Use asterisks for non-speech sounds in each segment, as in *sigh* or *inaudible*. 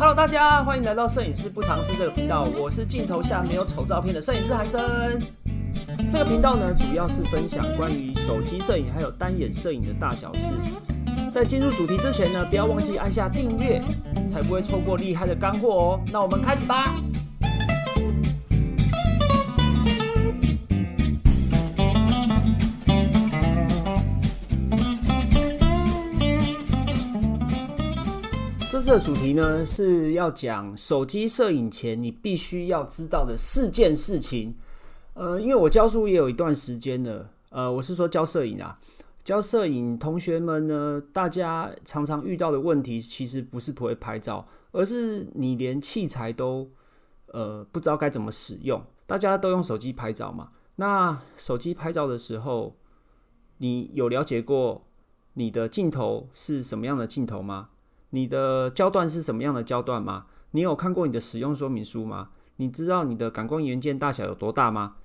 Hello，大家欢迎来到摄影师不尝试这个频道，我是镜头下没有丑照片的摄影师韩森。这个频道呢，主要是分享关于手机摄影还有单眼摄影的大小事。在进入主题之前呢，不要忘记按下订阅，才不会错过厉害的干货哦。那我们开始吧。这次的主题呢是要讲手机摄影前你必须要知道的四件事情。呃，因为我教书也有一段时间了，呃，我是说教摄影啊，教摄影同学们呢，大家常常遇到的问题其实不是不会拍照，而是你连器材都呃不知道该怎么使用。大家都用手机拍照嘛，那手机拍照的时候，你有了解过你的镜头是什么样的镜头吗？你的焦段是什么样的焦段吗？你有看过你的使用说明书吗？你知道你的感光元件大小有多大吗？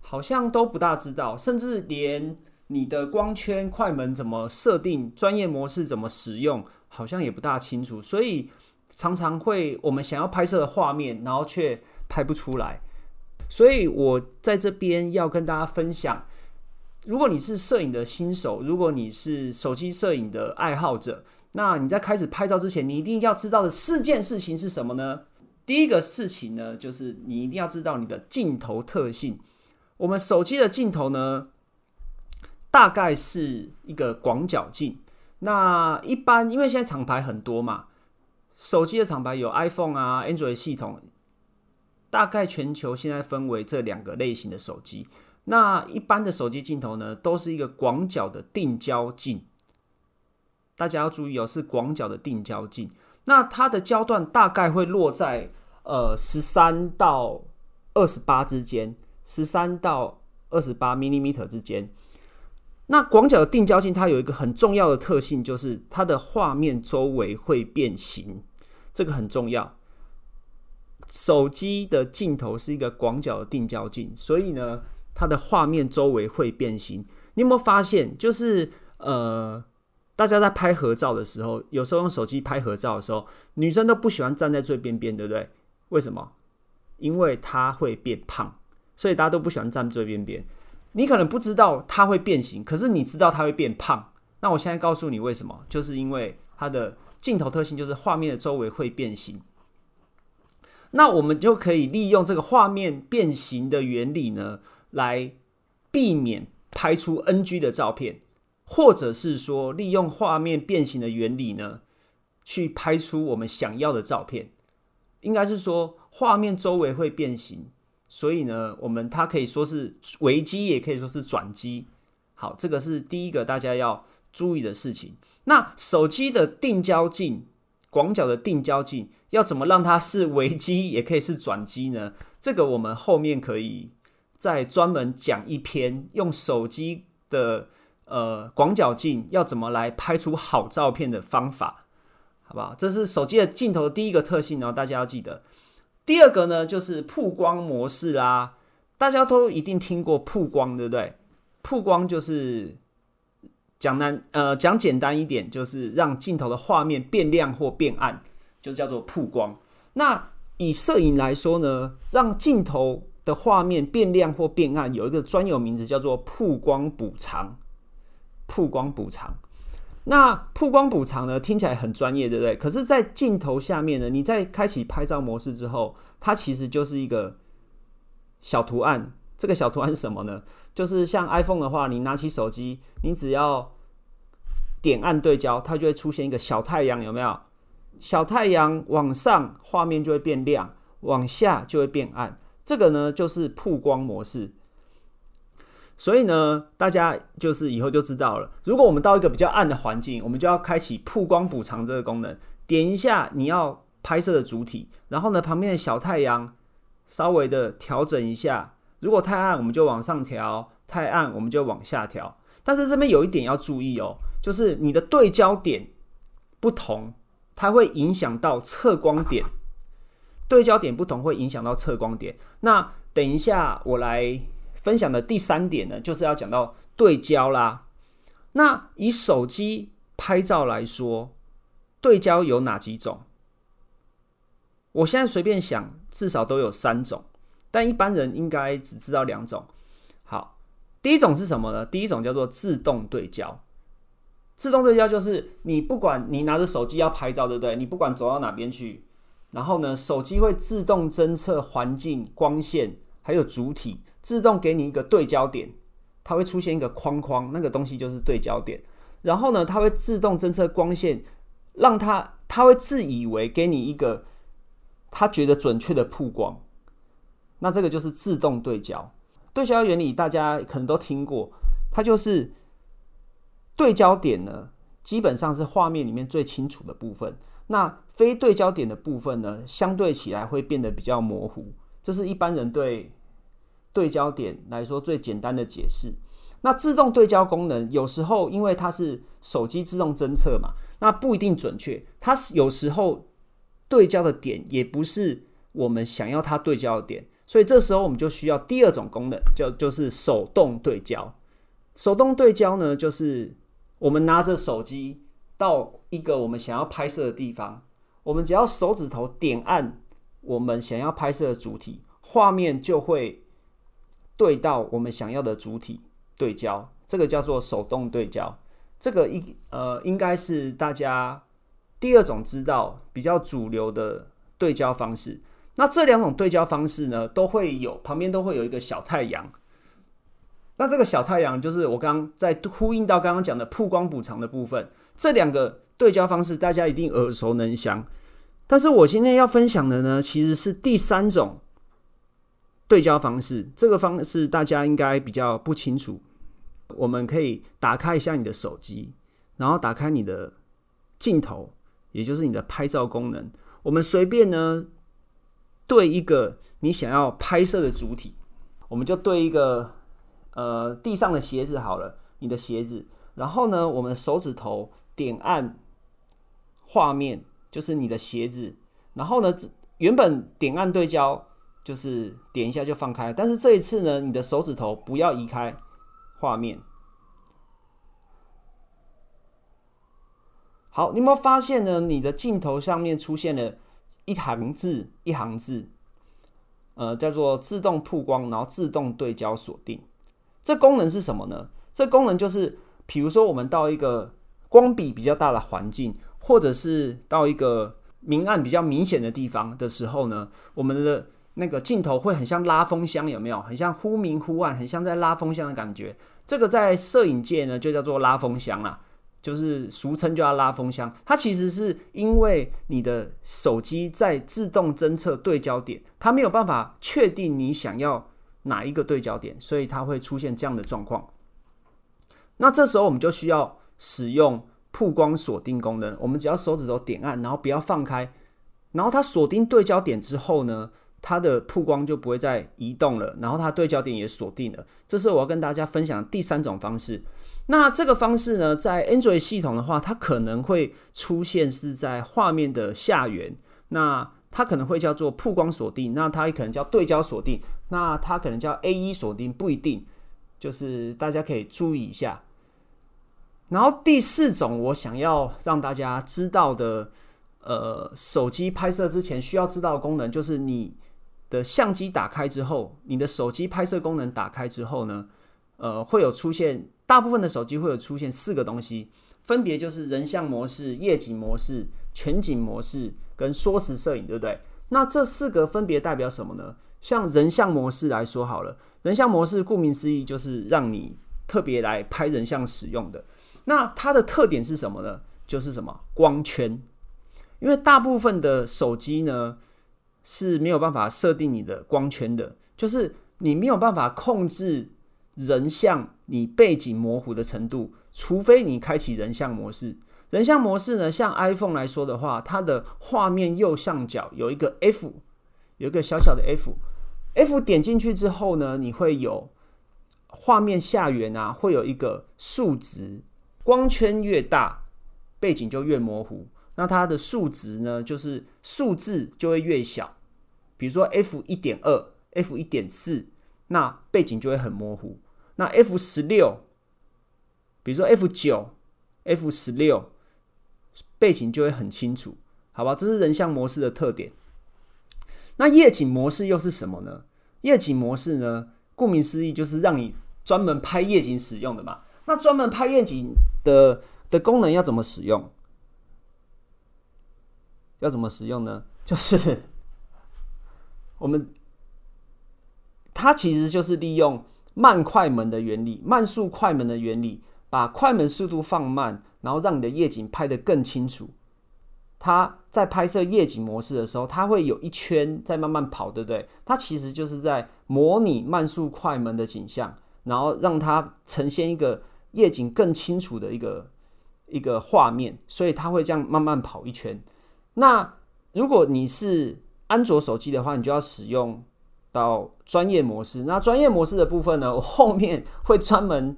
好像都不大知道，甚至连你的光圈、快门怎么设定、专业模式怎么使用，好像也不大清楚。所以常常会我们想要拍摄的画面，然后却拍不出来。所以我在这边要跟大家分享，如果你是摄影的新手，如果你是手机摄影的爱好者。那你在开始拍照之前，你一定要知道的四件事情是什么呢？第一个事情呢，就是你一定要知道你的镜头特性。我们手机的镜头呢，大概是一个广角镜。那一般因为现在厂牌很多嘛，手机的厂牌有 iPhone 啊、Android 系统，大概全球现在分为这两个类型的手机。那一般的手机镜头呢，都是一个广角的定焦镜。大家要注意哦，是广角的定焦镜。那它的焦段大概会落在呃十三到二十八之间，十三到二十八 m m 之间。那广角的定焦镜它有一个很重要的特性，就是它的画面周围会变形，这个很重要。手机的镜头是一个广角的定焦镜，所以呢，它的画面周围会变形。你有没有发现，就是呃？大家在拍合照的时候，有时候用手机拍合照的时候，女生都不喜欢站在最边边，对不对？为什么？因为她会变胖，所以大家都不喜欢站最边边。你可能不知道它会变形，可是你知道它会变胖。那我现在告诉你为什么，就是因为它的镜头特性就是画面的周围会变形。那我们就可以利用这个画面变形的原理呢，来避免拍出 NG 的照片。或者是说，利用画面变形的原理呢，去拍出我们想要的照片。应该是说，画面周围会变形，所以呢，我们它可以说是危机，也可以说是转机。好，这个是第一个大家要注意的事情。那手机的定焦镜，广角的定焦镜，要怎么让它是危机，也可以是转机呢？这个我们后面可以再专门讲一篇，用手机的。呃，广角镜要怎么来拍出好照片的方法，好不好？这是手机的镜头第一个特性然后，大家要记得。第二个呢，就是曝光模式啦。大家都一定听过曝光，对不对？曝光就是讲难呃讲简单一点，就是让镜头的画面变亮或变暗，就叫做曝光。那以摄影来说呢，让镜头的画面变亮或变暗，有一个专有名字叫做曝光补偿。曝光补偿，那曝光补偿呢？听起来很专业，对不对？可是，在镜头下面呢，你在开启拍照模式之后，它其实就是一个小图案。这个小图案是什么呢？就是像 iPhone 的话，你拿起手机，你只要点按对焦，它就会出现一个小太阳，有没有？小太阳往上，画面就会变亮；往下就会变暗。这个呢，就是曝光模式。所以呢，大家就是以后就知道了。如果我们到一个比较暗的环境，我们就要开启曝光补偿这个功能。点一下你要拍摄的主体，然后呢，旁边的小太阳稍微的调整一下。如果太暗，我们就往上调；太暗，我们就往下调。但是这边有一点要注意哦，就是你的对焦点不同，它会影响到测光点。对焦点不同会影响到测光点。那等一下我来。分享的第三点呢，就是要讲到对焦啦。那以手机拍照来说，对焦有哪几种？我现在随便想，至少都有三种，但一般人应该只知道两种。好，第一种是什么呢？第一种叫做自动对焦。自动对焦就是你不管你拿着手机要拍照，对不对？你不管走到哪边去，然后呢，手机会自动侦测环境、光线还有主体，自动给你一个对焦点，它会出现一个框框，那个东西就是对焦点。然后呢，它会自动侦测光线，让它它会自以为给你一个它觉得准确的曝光。那这个就是自动对焦。对焦原理大家可能都听过，它就是对焦点呢，基本上是画面里面最清楚的部分。那非对焦点的部分呢，相对起来会变得比较模糊。这是一般人对对焦点来说最简单的解释。那自动对焦功能有时候因为它是手机自动侦测嘛，那不一定准确。它是有时候对焦的点也不是我们想要它对焦的点。所以这时候我们就需要第二种功能，就就是手动对焦。手动对焦呢，就是我们拿着手机到一个我们想要拍摄的地方，我们只要手指头点按我们想要拍摄的主体，画面就会对到我们想要的主体对焦。这个叫做手动对焦。这个一呃，应该是大家第二种知道比较主流的对焦方式。那这两种对焦方式呢，都会有旁边都会有一个小太阳。那这个小太阳就是我刚在呼应到刚刚讲的曝光补偿的部分。这两个对焦方式大家一定耳熟能详。但是我今天要分享的呢，其实是第三种对焦方式。这个方式大家应该比较不清楚。我们可以打开一下你的手机，然后打开你的镜头，也就是你的拍照功能。我们随便呢。对一个你想要拍摄的主体，我们就对一个呃地上的鞋子好了，你的鞋子。然后呢，我们手指头点按画面，就是你的鞋子。然后呢，原本点按对焦就是点一下就放开，但是这一次呢，你的手指头不要移开画面。好，你有没有发现呢？你的镜头上面出现了？一行字，一行字，呃，叫做自动曝光，然后自动对焦锁定。这功能是什么呢？这功能就是，比如说我们到一个光比比较大的环境，或者是到一个明暗比较明显的地方的时候呢，我们的那个镜头会很像拉风箱，有没有？很像忽明忽暗，很像在拉风箱的感觉。这个在摄影界呢，就叫做拉风箱啦。就是俗称就要拉风箱，它其实是因为你的手机在自动侦测对焦点，它没有办法确定你想要哪一个对焦点，所以它会出现这样的状况。那这时候我们就需要使用曝光锁定功能，我们只要手指头点按，然后不要放开，然后它锁定对焦点之后呢，它的曝光就不会再移动了，然后它对焦点也锁定了。这是我要跟大家分享第三种方式。那这个方式呢，在 Android 系统的话，它可能会出现是在画面的下缘。那它可能会叫做曝光锁定，那它也可能叫对焦锁定，那它可能叫 A 一锁定，不一定。就是大家可以注意一下。然后第四种，我想要让大家知道的，呃，手机拍摄之前需要知道的功能，就是你的相机打开之后，你的手机拍摄功能打开之后呢，呃，会有出现。大部分的手机会有出现四个东西，分别就是人像模式、夜景模式、全景模式跟缩时摄影，对不对？那这四个分别代表什么呢？像人像模式来说好了，人像模式顾名思义就是让你特别来拍人像使用的。那它的特点是什么呢？就是什么光圈，因为大部分的手机呢是没有办法设定你的光圈的，就是你没有办法控制。人像你背景模糊的程度，除非你开启人像模式。人像模式呢，像 iPhone 来说的话，它的画面右上角有一个 F，有一个小小的 F，F 点进去之后呢，你会有画面下缘啊，会有一个数值，光圈越大，背景就越模糊。那它的数值呢，就是数字就会越小。比如说 F 一点二，F 一点四，那背景就会很模糊。那 F 十六，比如说 F 九、F 十六，背景就会很清楚，好吧？这是人像模式的特点。那夜景模式又是什么呢？夜景模式呢，顾名思义就是让你专门拍夜景使用的嘛。那专门拍夜景的的功能要怎么使用？要怎么使用呢？就是我们它其实就是利用慢快门的原理，慢速快门的原理，把快门速度放慢，然后让你的夜景拍得更清楚。它在拍摄夜景模式的时候，它会有一圈在慢慢跑，对不对？它其实就是在模拟慢速快门的景象，然后让它呈现一个夜景更清楚的一个一个画面，所以它会这样慢慢跑一圈。那如果你是安卓手机的话，你就要使用到专业模式。那专业模式的部分呢，我后面 *laughs* 会专门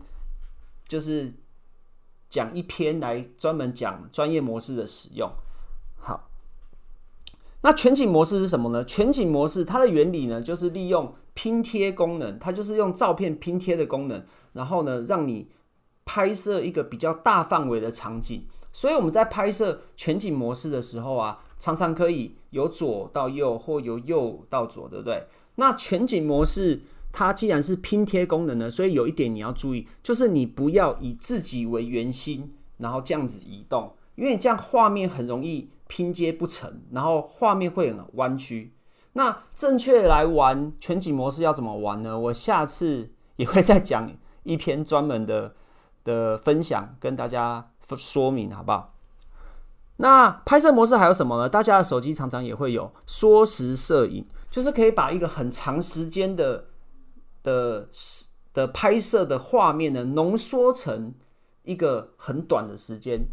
就是讲一篇来专门讲专业模式的使用。好，那全景模式是什么呢？全景模式它的原理呢，就是利用拼贴功能，它就是用照片拼贴的功能，然后呢，让你拍摄一个比较大范围的场景。所以我们在拍摄全景模式的时候啊，常常可以由左到右或由右到左，对不对？那全景模式它既然是拼贴功能呢，所以有一点你要注意，就是你不要以自己为圆心，然后这样子移动，因为这样画面很容易拼接不成，然后画面会很弯曲。那正确来玩全景模式要怎么玩呢？我下次也会再讲一篇专门的的分享跟大家。说明好不好？那拍摄模式还有什么呢？大家的手机常常也会有缩时摄影，就是可以把一个很长时间的的的拍摄的画面呢，浓缩成一个很短的时间。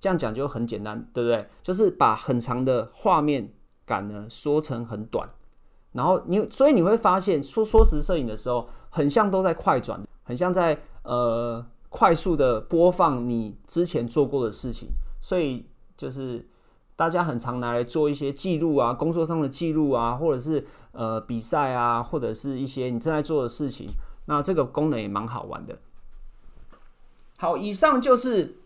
这样讲就很简单，对不对？就是把很长的画面感呢缩成很短，然后你所以你会发现，缩缩时摄影的时候，很像都在快转，很像在呃。快速的播放你之前做过的事情，所以就是大家很常拿来做一些记录啊，工作上的记录啊，或者是呃比赛啊，或者是一些你正在做的事情。那这个功能也蛮好玩的。好，以上就是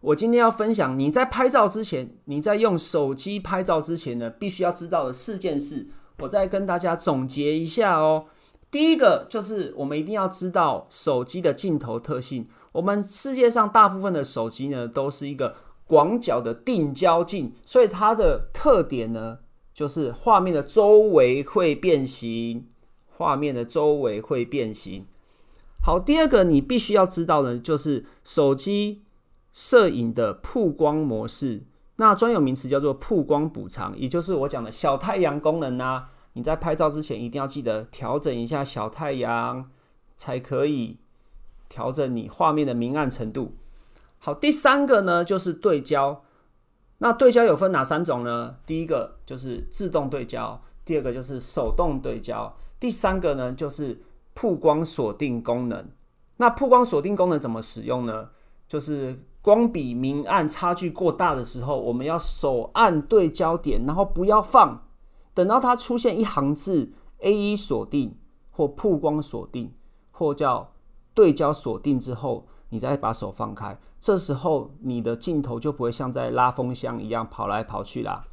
我今天要分享。你在拍照之前，你在用手机拍照之前呢，必须要知道的四件事，我再跟大家总结一下哦。第一个就是我们一定要知道手机的镜头特性。我们世界上大部分的手机呢，都是一个广角的定焦镜，所以它的特点呢，就是画面的周围会变形，画面的周围会变形。好，第二个你必须要知道的，就是手机摄影的曝光模式，那专有名词叫做曝光补偿，也就是我讲的小太阳功能啊。你在拍照之前一定要记得调整一下小太阳，才可以调整你画面的明暗程度。好，第三个呢就是对焦。那对焦有分哪三种呢？第一个就是自动对焦，第二个就是手动对焦，第三个呢就是曝光锁定功能。那曝光锁定功能怎么使用呢？就是光比明暗差距过大的时候，我们要手按对焦点，然后不要放。等到它出现一行字 “A 一锁定”或“曝光锁定”或叫“对焦锁定”之后，你再把手放开，这时候你的镜头就不会像在拉风箱一样跑来跑去啦。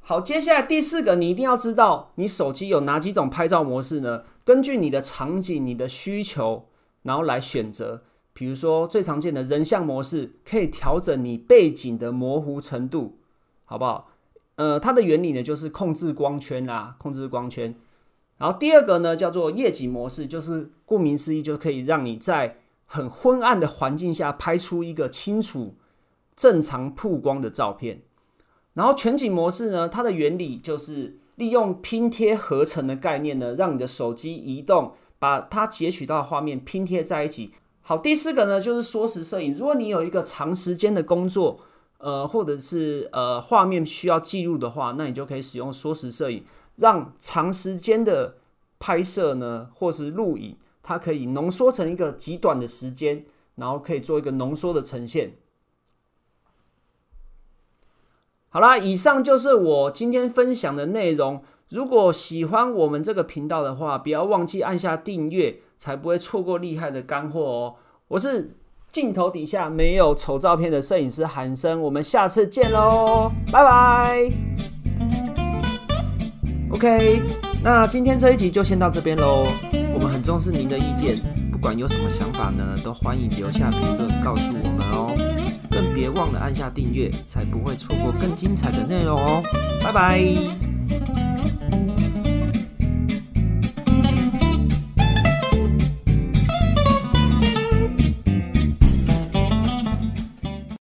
好，接下来第四个，你一定要知道你手机有哪几种拍照模式呢？根据你的场景、你的需求，然后来选择。比如说最常见的人像模式，可以调整你背景的模糊程度，好不好？呃，它的原理呢，就是控制光圈啦，控制光圈。然后第二个呢，叫做夜景模式，就是顾名思义，就可以让你在很昏暗的环境下拍出一个清楚、正常曝光的照片。然后全景模式呢，它的原理就是利用拼贴合成的概念呢，让你的手机移动，把它截取到的画面拼贴在一起。好，第四个呢，就是缩时摄影。如果你有一个长时间的工作，呃，或者是呃，画面需要记录的话，那你就可以使用缩时摄影，让长时间的拍摄呢，或是录影，它可以浓缩成一个极短的时间，然后可以做一个浓缩的呈现。好啦，以上就是我今天分享的内容。如果喜欢我们这个频道的话，不要忘记按下订阅，才不会错过厉害的干货哦。我是。镜头底下没有丑照片的摄影师韩生，我们下次见喽，拜拜。OK，那今天这一集就先到这边喽。我们很重视您的意见，不管有什么想法呢，都欢迎留下评论告诉我们哦。更别忘了按下订阅，才不会错过更精彩的内容哦。拜拜。